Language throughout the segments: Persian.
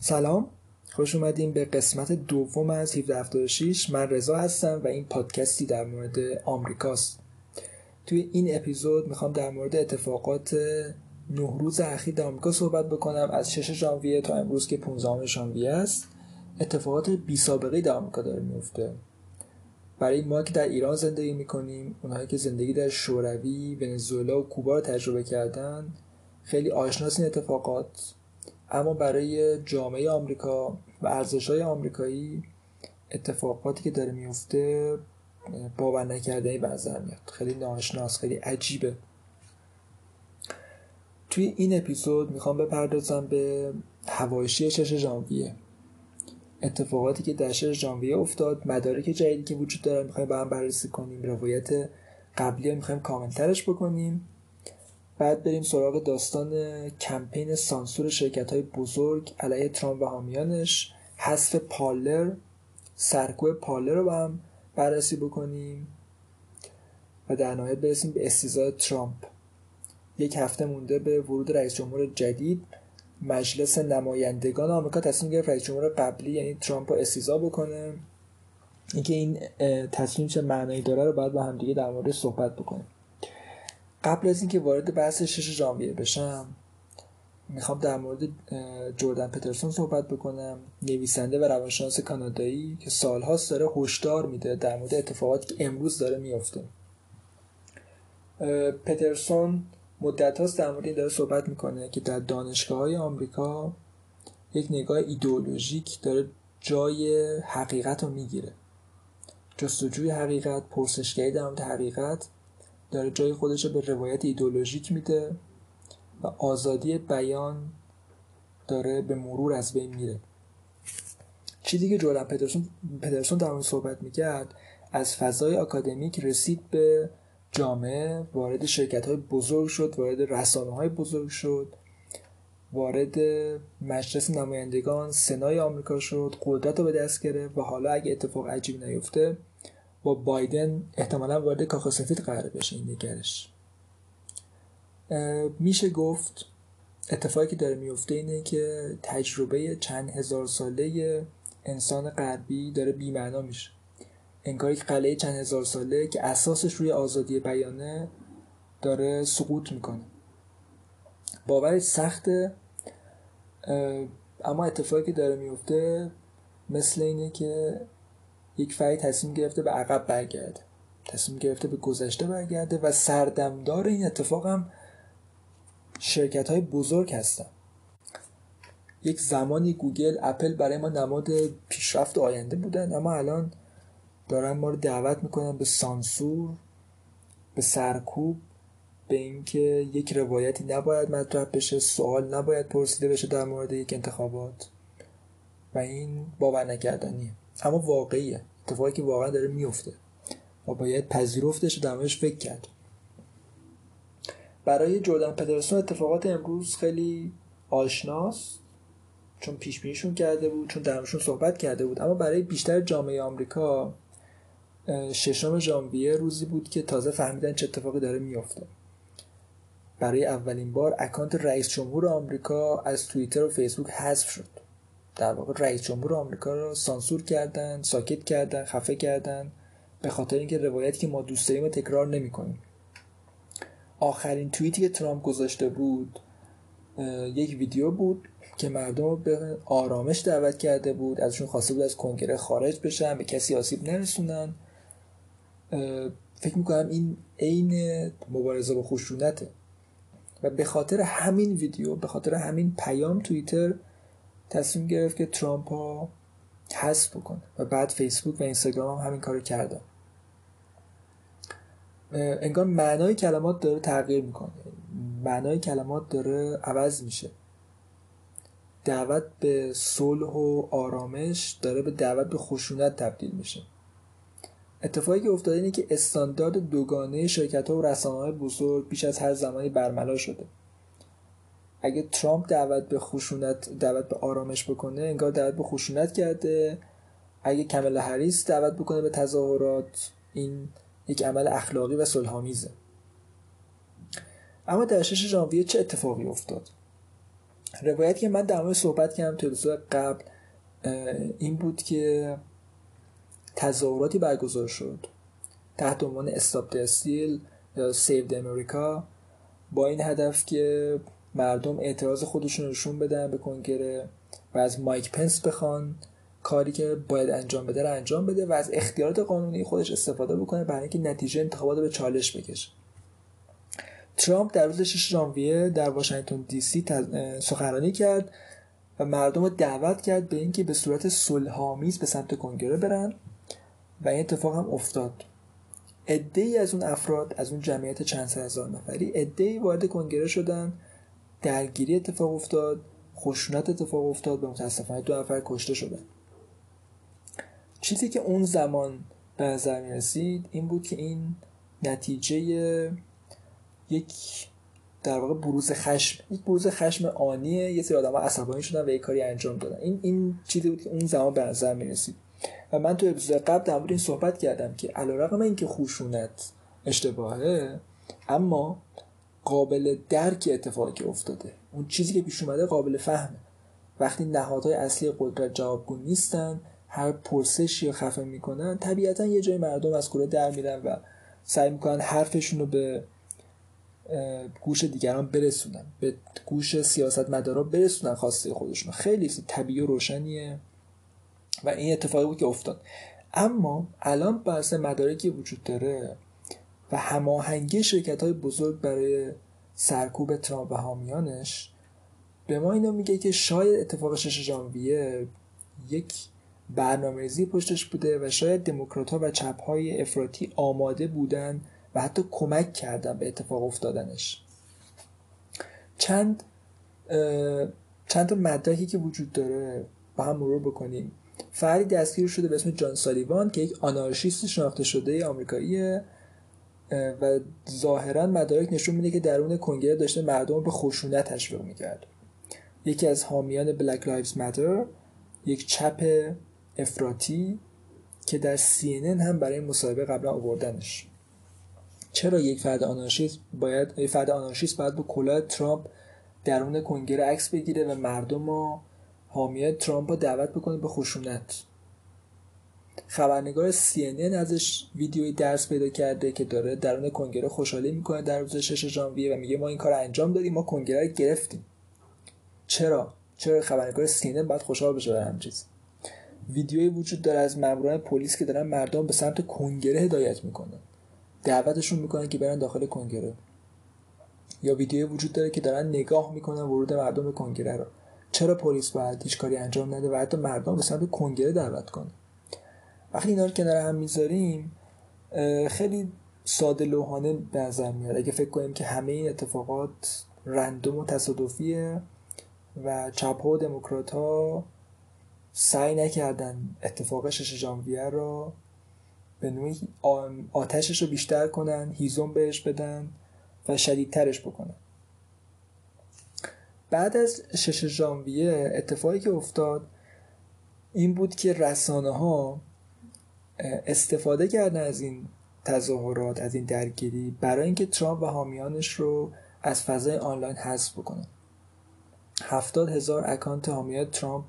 سلام. خوش اومدیم به قسمت دوم از 1776 من رضا هستم و این پادکستی در مورد آمریکاست. توی این اپیزود می‌خوام در مورد اتفاقات نه روز اخیر در آمریکا صحبت بکنم. از 6 ژانویه تا امروز که 15 ژانویه است اتفاقات بی سابقه در آمریکا داره میفته. برای ما که در ایران زندگی می‌کنیم اونهایی که زندگی در شوروی ونزوئلا و کوبا رو تجربه کردن خیلی آشناس این اتفاقات. اما برای جامعه آمریکا و ارزش های آمریکایی اتفاقاتی که داره میفته باور نکردنی به نظر میاد. خیلی ناشناس خیلی عجیبه. توی این اپیزود می‌خوام بپردازم به هواشی 6 ژانویه. اتفاقاتی که در 6 ژانویه افتاد مدارک جدیدی که وجود داره می‌خوایم با هم بررسی کنیم. روایت قبلی رو می‌خوایم کاملترش بکنیم. بعد بریم سراغ داستان کمپین سانسور شرکت های بزرگ علیه ترامپ و حامیانش. حذف پالر سرکوب پالر رو هم بررسی بکنیم و در نهایت برسیم به استیزای ترامپ. یک هفته مونده به ورود رئیس جمهور جدید. مجلس نمایندگان آمریکا تصمیم گرفت رئیس جمهور قبلی یعنی ترامپ رو استیزا بکنه. اینکه این تصمیم چه معنایی داره رو باید با هم دیگه در مورد صحبت بکنیم. قبل از اینکه وارد بحث 6 ژانویه بشم می‌خوام در مورد جردن پترسون صحبت بکنم. نویسنده و روانشناس کانادایی که سالهاست داره هشدار میده در مورد اتفاقاتی که امروز داره میفته پترسون مدت هاست در مورد این داره صحبت می‌کنه که در دانشگاه های آمریکا یک نگاه ایدئولوژیک داره جای حقیقت رو می‌گیره. جستجوی حقیقت پرسشگری در مورد حقیقت داره جای خودش رو به روایت ایدولوژیک میده و آزادی بیان داره به مرور از بین میره. چیزی که جولن پدرسون, پدرسون در اون صحبت می‌کرد؟ از فضای آکادمیک رسید به جامعه وارد شرکت های بزرگ شد وارد رسانه های بزرگ شد وارد مجلس نمایندگان سنای آمریکا شد قدرت رو به دست گرفت و حالا اگه اتفاق عجیبی نیفته با بایدن احتمالا وارد کاخ سفید قرار بشه این نگرش. میشه گفت اتفاقی که داره میفته اینه که تجربه چند هزار ساله انسان غربی داره بیمعنا میشه. انگار یک قلعه چند هزار ساله که اساسش روی آزادی بیانه داره سقوط می‌کنه. باورش سخته اما اتفاقی که داره میفته مثل اینه که یک فردی تصمیم گرفته به عقب برگرده. تصمیم گرفته به گذشته برگرده و سردمدار این اتفاق هم شرکت های بزرگ هستن. یک زمانی گوگل اپل برای ما نماد پیشرفت آینده بودن اما الان دارن ما رو دعوت می‌کنن به سانسور به سرکوب به اینکه یک روایتی نباید مطرح بشه سوال نباید پرسیده بشه در مورد یک انتخابات. و این باور نکردنیه اما واقعیه. اتفاقی که واقعا داره میفته. و باید پذیرفتش و درمش فکر کرد. برای جردن پترسون اتفاقات امروز خیلی آشناست چون پیش بینیشون کرده بود چون درمشون صحبت کرده بود. اما برای بیشتر جامعه آمریکا ششم ژانویه روزی بود که تازه فهمیدن چه اتفاقی داره میفته برای اولین بار اکانت رئیس جمهور آمریکا از توییتر و فیسبوک حذف شد. در واقع رئیس جمهور آمریکا رو سانسور کردن ساکت کردن خفه کردن به خاطر اینکه روایتی که ما دوست داریم تکرار نمی‌کنیم آخرین توییتی که ترامپ گذاشته بود یک ویدیو بود که مردم به آرامش دعوت کرده بود ازشون خواسته بود از کنگره خارج بشن به کسی آسیب نرسونن. فکر می‌کنم این عین مبارزه با خشونته. و به خاطر همین ویدیو به خاطر همین پیام توییتر تصمیم گرفت که ترامپ ها حذف بکنه و بعد فیسبوک و اینستاگرام هم همین کارو کردن. انگار معنای کلمات داره تغییر می‌کنه. معنای کلمات داره عوض میشه. دعوت به صلح و آرامش داره به دعوت به خشونت تبدیل میشه. اتفاقی که افتاده اینه که استاندارد دوگانه شرکت ها و رسانه های بزرگ بیش از هر زمانی برملا شده. اگه ترامپ دعوت به خشونت دعوت به آرامش بکنه انگار دعوت به خشونت کرده. اگه کمل هریس دعوت بکنه به تظاهرات این یک عمل اخلاقی و صلح‌آمیزه. اما در 6 ژانویه چه اتفاقی افتاد؟ روایتی که من در صحبت کردم تو قبل این بود که تظاهراتی برگزار شد تحت عنوان Stop the Steal یا Save America با این هدف که مردم اعتراض خودشون نشون بدن به کنگره و از مایک پنس بخوان کاری که باید انجام بده رو انجام بده و از اختیارات قانونی خودش استفاده بکنه برای اینکه نتیجه انتخابات به چالش بکشه. ترامپ در روز 6 ژانویه در واشنگتن دی سی سخنرانی کرد و مردم رو دعوت کرد به اینکه به صورت صلحآمیز به سمت کنگره برن و این اتفاق هم افتاد. عده ای از اون افراد از اون جمعیت چند هزار نفری عده ای وارد کنگره شدن درگیری اتفاق افتاد خشونت اتفاق افتاد به متاسفانه دو نفر کشته شدن. چیزی که اون زمان به نظر می رسید این بود که این نتیجه یک در واقع بروز خشم یک بروز خشم آنیه یه سری آدم عصبانی شدن و یک کاری انجام دادن. این این چیزی بود که اون زمان به نظر می رسید. و من تو اپیزود قبل در مورد این صحبت کردم که علیرغم اینکه خشونت اشتباهه اما قابل درک اتفاقی که افتاده. اون چیزی که پیش اومده قابل فهمه. وقتی نهادهای اصلی قدرت جوابگو نیستن هر پرسشی یا خفه می‌کنن طبیعتا یه جای مردم از کوره در میرن و سعی می‌کنن حرفشون رو به گوش دیگران برسونن به گوش سیاست مدارا برسونن خواسته خودشون. خیلی طبیعی و روشنیه و این اتفاقی بود که افتاد. اما الان بحث مدارکی وجود داره و هماهنگی شرکت های بزرگ برای سرکوب ترامپ و به ما اینو میگه که شاید اتفاق 6 ژانویه یک برنامه‌ریزی پشتش بوده و شاید دموکرات ها و چپ های افراطی آماده بودن و حتی کمک کردن به اتفاق افتادنش. چند چند تا مدرکی که وجود داره با هم مرور بکنیم. فردی دستگیر شده به اسم جان سالیوان که یک آنارشیست شناخته شده آمریکاییه و ظاهرا مدارک نشون میده که درون کنگره داشته مردم به خشونت تشویق می‌کرد. یکی از حامیان Black Lives Matter یک چپ افراطی که در CNN هم برای مصاحبه قبلا آوردنش. چرا یک فرد آنارشیست باید یک فرد آنارشیست باید با کلاه ترامپ درون کنگره عکس بگیره و مردم رو حامی ترامپ رو دعوت بکنه به خشونت؟ خبرنگار CNN ازش ویدیوی درس پیدا کرده که داره درون کنگره خوشحالی می‌کنه در روز 6 ژانویه و میگه ما این کار انجام دادیم ما کنگره رو گرفتیم. چرا؟ چرا خبرنگار CNN باید خوشحال بشه برای همین چیز ویدیویی وجود داره از ماموران پلیس که دارن مردم به سمت کنگره هدایت می‌کنن. دعوتشون می‌کنن که برن داخل کنگره. یا ویدیوی وجود داره که دارن نگاه می‌کنن ورود مردم به کنگره رو. چرا پلیس باید هیچ کاری انجام نده و حتی مردم به سمت کنگره دعوت کنه؟ وقتی اینا رو کنار هم می‌ذاریم خیلی ساده لوحانه به نظر میاد. اگه فکر کنیم که همه این اتفاقات رندوم و تصادفیه و چپ و دموکرات ها سعی نکردن اتفاق شش ژانویه رو به نوعی آتشش رو بیشتر کنن هیزم بهش بدن و شدیدترش بکنن. بعد از شش ژانویه اتفاقی که افتاد این بود که رسانه ها استفاده کردن از این تظاهرات از این درگیری برای اینکه ترامپ و حامیانش رو از فضای آنلاین حذف بکنن هفتاد هزار account حامیان ترامپ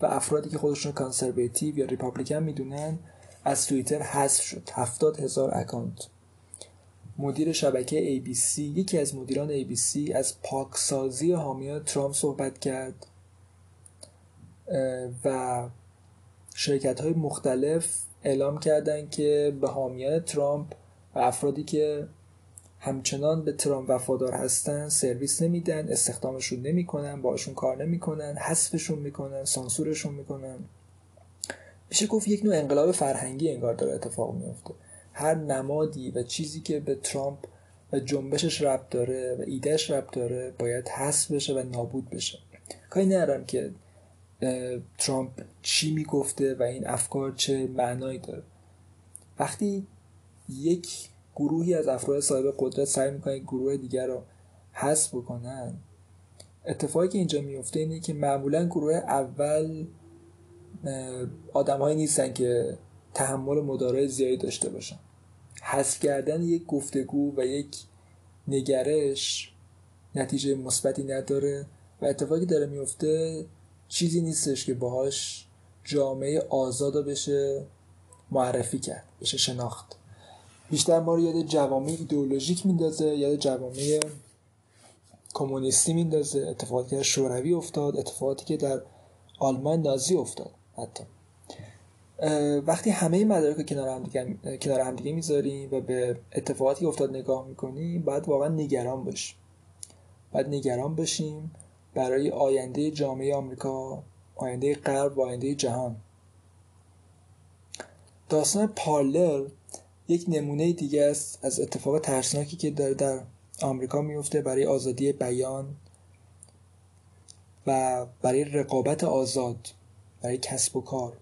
و افرادی که خودشون conservative یا Republican می‌دونن از توییتر حذف شد. هفتاد هزار اکانت. مدیر شبکه ABC یکی از مدیران ABC از پاکسازی حامیان ترامپ صحبت کرد و شرکت های مختلف اعلام کردند که به حامیان ترامپ و افرادی که همچنان به ترامپ وفادار هستن سرویس نمیدن استخدامشون نمی‌کنن باشون کار نمی‌کنن حذفشون می‌کنن سانسورشون می‌کنن. میشه گفت یک نوع انقلاب فرهنگی انگار داره اتفاق میفته هر نمادی و چیزی که به ترامپ و جنبشش ربط داره و ایدهش ربط داره باید حذف بشه و نابود بشه. کاری ندارم که ترامپ چی می‌گفته و این افکار چه معنایی داره؟ وقتی یک گروهی از افراد صاحب قدرت سعی می‌کنن گروه دیگر رو حذف بکنن اتفاقی که اینجا میفته اینه که معمولا گروه اول آدمهایی نیستن که تحمل مدارای زیادی داشته باشن. حذف کردن یک گفتگو و یک نگرش نتیجه مثبتی نداره و اتفاقی داره میفته چیزی نیستش که باهاش جامعه آزاد بشه معرفی کرد بشه شناخت. بیشتر ما رو یاد جوامع ایدئولوژیک میندازه یاد جوامع کمونیستی میندازه. اتفاقاتی که شوروی افتاد اتفاقاتی که در آلمان نازی افتاد حتی. وقتی همه مدارک کنار هم دیگه کنار هم دیگه می‌ذاریم و به اتفاقاتی افتاد نگاه می‌کنیم باید واقعا نگران باشیم. باید نگران باشیم. برای آینده جامعه آمریکا آینده غرب و آینده جهان. داستان پارلر یک نمونه دیگه است از اتفاق ترسناکی که داره در آمریکا میفته برای آزادی بیان و برای رقابت آزاد برای کسب و کار.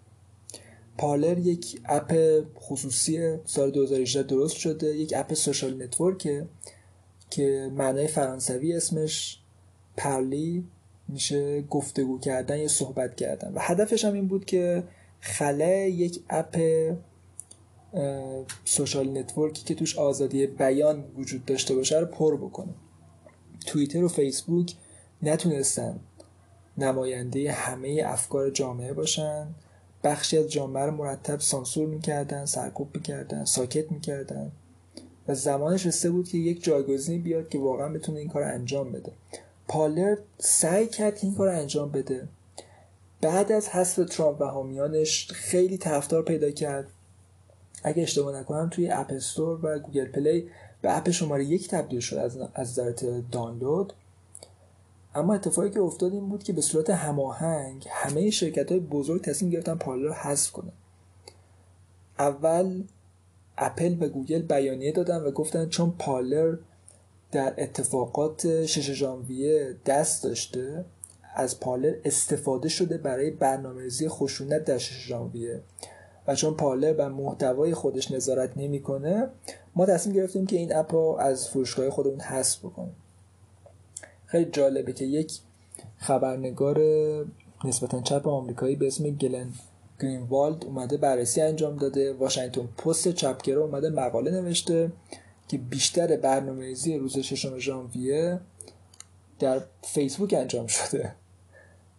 پارلر یک app خصوصی سال 2018 درست شده یک app social network ه که معنای فرانسوی اسمش parler میشه گفتگو کردن یا صحبت کردن. و هدفش هم این بود که خلأ یک app social network ی که توش آزادی بیان وجود داشته باشه رو پر بکنه. توییتر و فیسبوک نتونستن نماینده همه افکار جامعه باشن. بخشی از جامعه رو مرتب سانسور می‌کردن سرکوب می‌کردن ساکت می‌کردن. و زمانش رسیده بود که یک جایگزینی بیاد که واقعا بتونه این کار انجام بده. پارلر سعی کرد این کار انجام بده. بعد از حذف ترامپ و حامیانش خیلی طرفدار پیدا کرد. اگه اشتباه نکنم توی App Store و Google Play به app شماره یک تبدیل شد از نظر دانلود. اما اتفاقی که افتاد این بود که به صورت هماهنگ همه شرکت های بزرگ تصمیم گرفتن پارلر رو حذف کنن. اول اپل و گوگل بیانیه دادن و گفتن چون پارلر در اتفاقات شش ژانویه دست داشته از پارلر استفاده شده برای برنامه‌ریزی خشونت در شش ژانویه. و چون پارلر بر محتوای خودش نظارت نمی‌کنه ما تصمیم گرفتیم که این اپ رو از فروشگاه خودمون حذف بکنیم. خیلی جالبه که یک خبرنگار نسبتا چپ آمریکایی به اسم گلن گرینوالد اومده بررسی انجام داده. واشنگتن پست چپگرا اومده مقاله نوشته. که بیشتر برنامه‌ریزی روز ششم ژانویه در فیسبوک انجام شده.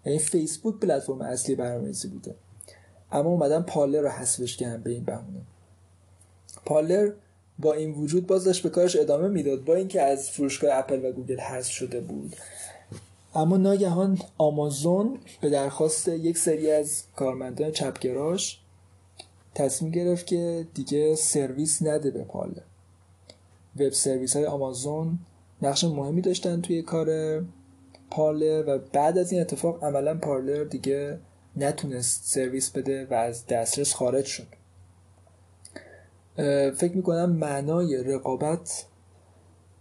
یعنی فیسبوک پلتفرم اصلی برنامه‌ریزی بوده. اما اومدن پارلر رو حذفش کردن به این بهونه. پارلر با این وجود باز داشت به کارش ادامه می‌داد با اینکه از فروشگاه اپل و گوگل حذف شده بود. اما ناگهان آمازون به درخواست یک سری از کارمندان چپگراش تصمیم گرفت که دیگه سرویس نده به پارلر وب سرویس های آمازون نقش مهمی داشتن توی کار پارلر و بعد از این اتفاق عملا پارلر دیگه نتونست سرویس بده و از دسترس خارج شد. فکر می‌کنم معنای رقابت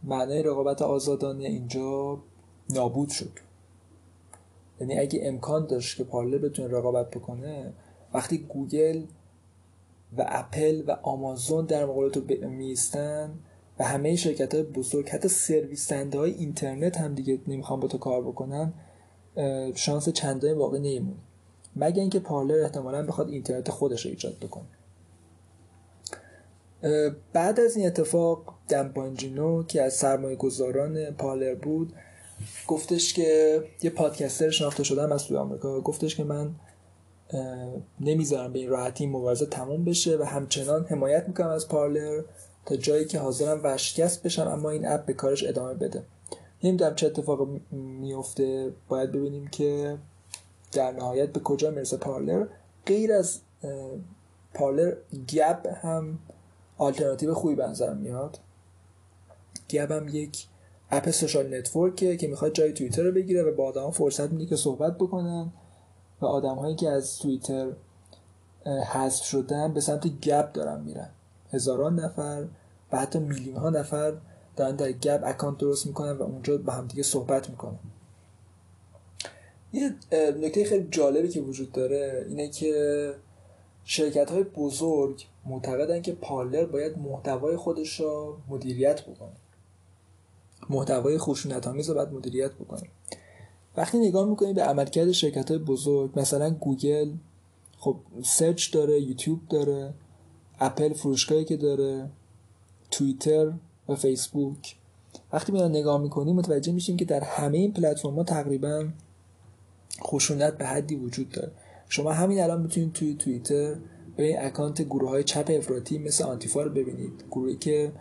معنای رقابت آزادانه اینجا نابود شد. یعنی اگه امکان داشت که پارلر بتونه رقابت بکنه وقتی گوگل و اپل و آمازون در مقابل تو میستن و همه شرکت های بزرگ حتی سرویس های اینترنت هم دیگه نمی‌خوان با تو کار بکنن شانس چندانی واقع نمیمونه. مگه اینکه پارلر احتمالا بخواد اینترنت خودش رو ایجاد بکنه. بعد از این اتفاق دمپانجینو که از سرمایه گذاران پارلر بود گفتش که یه پادکستر شناخته شدم از توی آمریکا. گفتش که من نمی‌ذارم به این راحتی مبارزه تموم بشه و همچنان حمایت می‌کنم از پارلر. تا جایی که حاضرم ورشکست بشم اما این اپ به کارش ادامه بده. نمی‌دونم چه اتفاق میفته باید ببینیم که در نهایت به کجا می‌رسه پارلر. غیر از پارلر گب هم آلترناتیو خوبی به میاد. گب هم یک اپ سوشال نتورکه که می‌خواد جای توییتر رو بگیره و با آدم فرصت میده که صحبت بکنن و آدم هایی که از توییتر حذف شدن به سمت گب دارن میرن. هزاران نفر و حتی میلیون ها نفر دارن در گب اکانت درست می‌کنن و اونجا با همدیگه صحبت می‌کنن. یه نکته خیلی جالبی که وجود داره اینه که شرکت های بزرگ معتقدن که پارلر باید محتوای خودش را مدیریت بکنه. محتوای خشونت آمیز رو باید مدیریت بکنه. وقتی نگاه می‌کنیم به عملکرد شرکت های بزرگ مثلا گوگل خب search داره یوتیوب داره اپل فروشگاهی که داره توییتر و فیسبوک. وقتی میان نگاه می‌کنیم متوجه میشیم که در همه این پلتفرم‌ها تقریبا خشونت به حدی وجود داره. شما همین الان می‌تونید توی توییتر به اکانت گروه های چپ افراطی مثل آنتیفا رو ببینید. گروهی که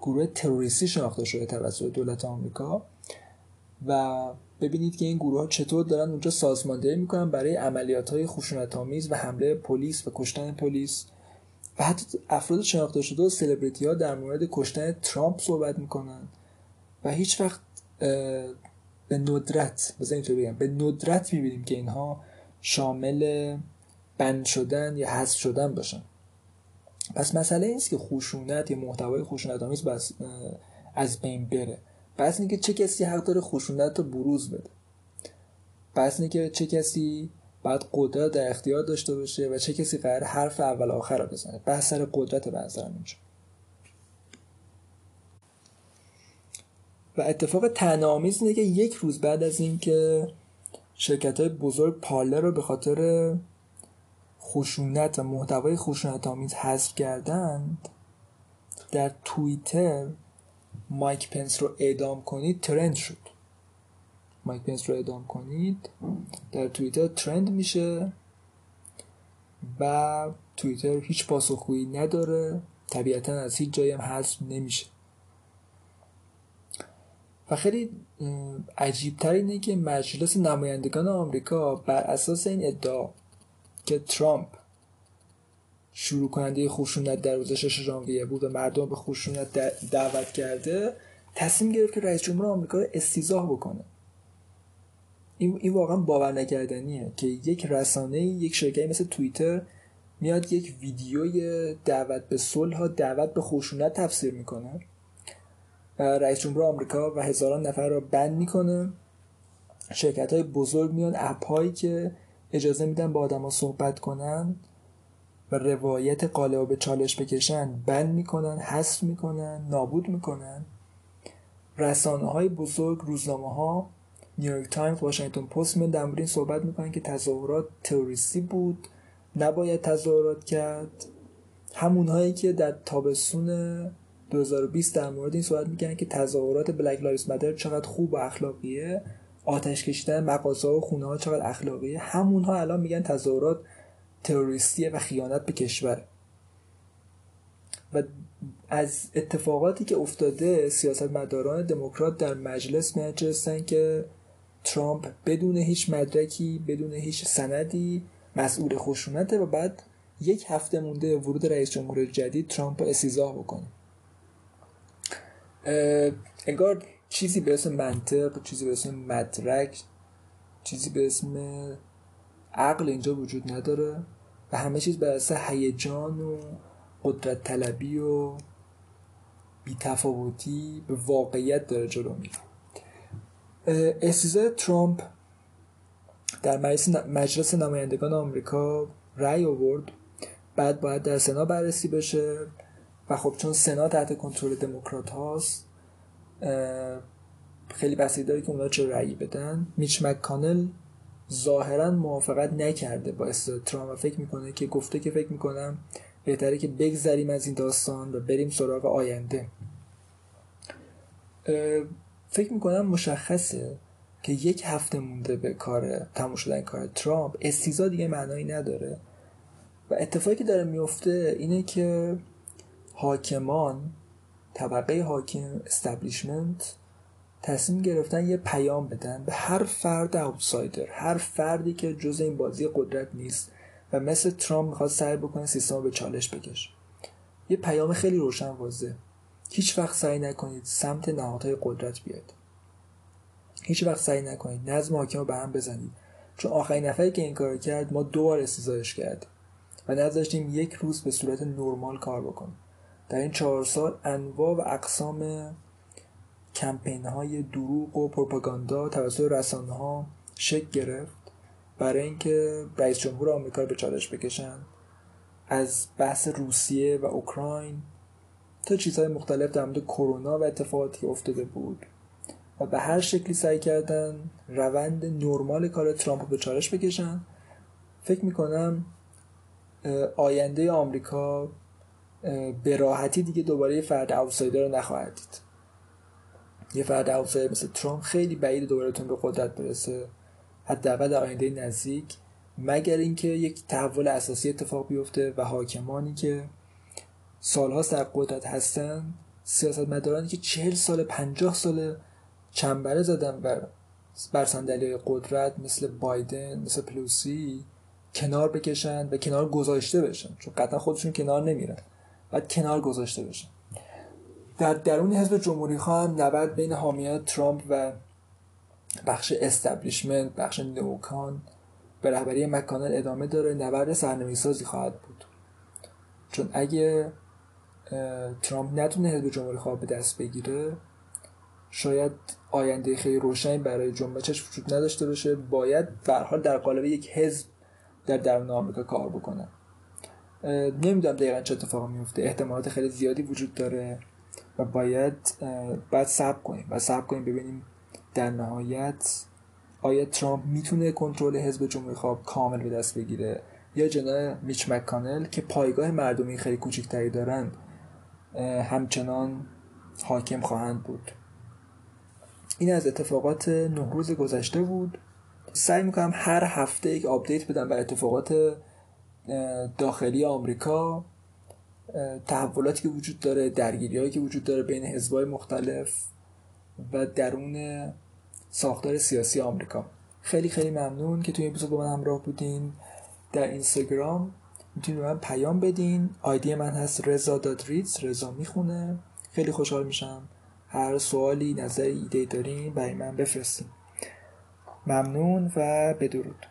گروه تروریستی شناخته شده توسط دولت آمریکا. و ببینید که این گروه ها چطور دارن اونجا سازماندهی می‌کنن برای عملیات های خشونت و حمله پلیس و کشتن پلیس. و حتی افراد شناخته شده و سلبریتی ها در مورد کشتن ترامپ صحبت می‌کنن. و هیچ وقت به ندرت بگم به ندرت می‌بینیم که اینها شامل بند شدن یا حذف شدن باشن. پس مسئله اینست که خشونت یا محتوای خشونت آمیز بس از بین بره. بس اینه که چه کسی حق داره خشونت رو بروز بده. بس اینه که چه کسی باید قدرت در اختیار داشته باشه و چه کسی قرار حرف اول آخر رو بزنه. بحث سر قدرت به نظرم اینجا و اتفاق تنامیز اینه یک روز بعد از اینکه شرکت های بزرگ پارلر رو به خاطر خشونت و محتوای خشونت آمیز حذف کردند در توییتر مایک پنس رو اعدام کنید ترند شد. مایک پنس رو اعدام کنید. در توییتر ترند میشه و توییتر هیچ پاسخگویی نداره. طبیعتا از هیچ جایی هم حذف نمیشه. و خیلی عجیبتر اینه که مجلس نمایندگان آمریکا بر اساس این ادعا که ترامپ شروع کننده خشونت در روز 6 ژانویه بود و مردم به خشونت دعوت کرده تصمیم گرفت که رئیس جمهور آمریکا رو استیزاه بکنه. این, این واقعا باور نکردنیه که یک رسانه یک شرکتی مثل توییتر میاد یک ویدیوی دعوت به صلح دعوت به خشونت تفسیر می‌کنه. رئیس جمهور آمریکا و هزاران نفر رو بند می‌کنه. شرکت های بزرگ میان اپ هایی که اجازه میدن با آدما صحبت کنن و روایت غالب به چالش بکشن ban می‌کنن حذف می‌کنن نابود می‌کنن. رسانه های بزرگ روزنامه ها نیویورک تایمز واشنگتن پست میان در این صحبت می‌کنن که تظاهرات تروریستی بود. نباید تظاهرات کرد. همون هایی که در تابستون 2020 در مورد این صحبت می‌کنن که تظاهرات Black Lives Matter چقدر خوب و اخلاقیه. آتش کشیدن مغازه و خونه ها چقدر اخلاقیه. همونها الان میگن تظاهرات تروریستیه و خیانت به کشور. و از اتفاقاتی که افتاده سیاست مداران دموکرات در مجلس میانجستن که ترامپ بدون هیچ مدرکی بدون هیچ سندی مسئول خشونته و بعد یک هفته مونده ورود رئیس جمهور جدید ترامپ رو اسیزاه بکنه. انگار چیزی به اسم منطق چیزی به اسم مدرک چیزی به اسم عقل اینجا وجود نداره و همه چیز به اساس هیجان و قدرت طلبی و بیتفاوتی به واقعیت داره جلو میره. استیزای ترامپ در مجلس نمایندگان آمریکا رأی آورد. بعد باید در سنا بررسی بشه و خب چون سنا تحت کنترل دموکرات هاست خیلی بسیاری داره که اونا چه رأیی بدن. میچ مکانل ظاهرا موافقت نکرده با استاد ترامپ و فکر می‌کنه که گفته که فکر می‌کنم بهتره که بگذریم از این داستان و بریم سراغ آینده. فکر می‌کنم مشخصه که یک هفته مونده به کار تموم شدن کار ترامپ استیزا دیگه معنایی نداره. و اتفاقی که داره میفته اینه که حاکمان طبقه حاکم استبلیشمنت تصمیم گرفتن یه پیام بدن به هر فرد اوتسایدر هر فردی که جز این بازی قدرت نیست و مثل ترامپ می‌خواد سعی بکنه سیستم به چالش بکش یه پیام خیلی روشن واضح هیچ وقت سعی نکنید سمت نهادهای قدرت بیاید. هیچ وقت سعی نکنید نظم حاکم رو به هم بزنید. چون آخرین نفری که این کار کرد ما دو بار استیزایش کردیم و نذاشتیم یک روز به صورت نرمال کار بکنیم در این چهار سال انواع و اقسام کمپین های دروغ و پروپاگاندا توسط رسانه ها شکل گرفت برای اینکه رئیس جمهور آمریکا رو به چالش بکشن. از بحث روسیه و اوکراین تا چیزهای مختلف در مورد کرونا و اتفاقاتی افتاده بود. و به هر شکلی سعی کردن روند نرمال کار ترامپ رو به چالش بکشن. فکر می‌کنم آینده آمریکا به راحتی دیگه دوباره فرد اوتسایدر رو نخواهد دید. یه فرد اوتساید مثل ترامپ خیلی بعید دوبارهتون به قدرت برسه. حداقل در آینده نزدیک. مگر اینکه یک تحول اساسی اتفاق بیفته و حاکمانی که سالها در قدرت هستن سیاستمدارانی که چهل سال پنجاه سال چنبره زدن و بر صندلی قدرت مثل بایدن مثل پلوسی کنار بکشن و کنار گذاشته بشن. چون قطعا خودشون کنار نمیرن بعد کنار گذاشته بشن. در درون حزب جمهوری خواهم نبرد بین حامیان ترامپ و بخش استبلیشمنت بخش نوکان به رهبری مکانل ادامه داره. نبرد سرنوشت سازی خواهد بود. چون اگه ترامپ نتونه حزب جمهوری خواه به دست بگیره. شاید آینده خیلی روشنی برای جنبشش وجود نداشته باشه. باید به حال در قالب یک حزب در درون آمریکا کار بکنه. نمی‌دونم دقیقا چه اتفاقی میفته احتمالات خیلی زیادی وجود داره و باید باید صبر کنیم و صبر کنیم ببینیم در نهایت آیا ترامپ می‌تونه کنترل حزب جمهوری خواه کامل به دست بگیره یا جناب میچ مکانل که پایگاه مردمی خیلی کوچکتری دارن همچنان حاکم خواهند بود. این از اتفاقات نه روز گذشته بود. سعی می‌کنم هر هفته یک آپدیت بدم بر اتفاقات داخلی آمریکا. تحولاتی که وجود داره درگیری که وجود داره بین حزبهای مختلف و درون ساختار سیاسی آمریکا. خیلی خیلی ممنون که توی این اپیزود با من همراه بودین. در اینستاگرام می‌تونید من پیام بدین. آیدی من هست رضا دادریتس رضا می‌خونه. خیلی خوشحال میشم. هر سوالی نظری ایده دارین برای من بفرستین. ممنون و بدرود.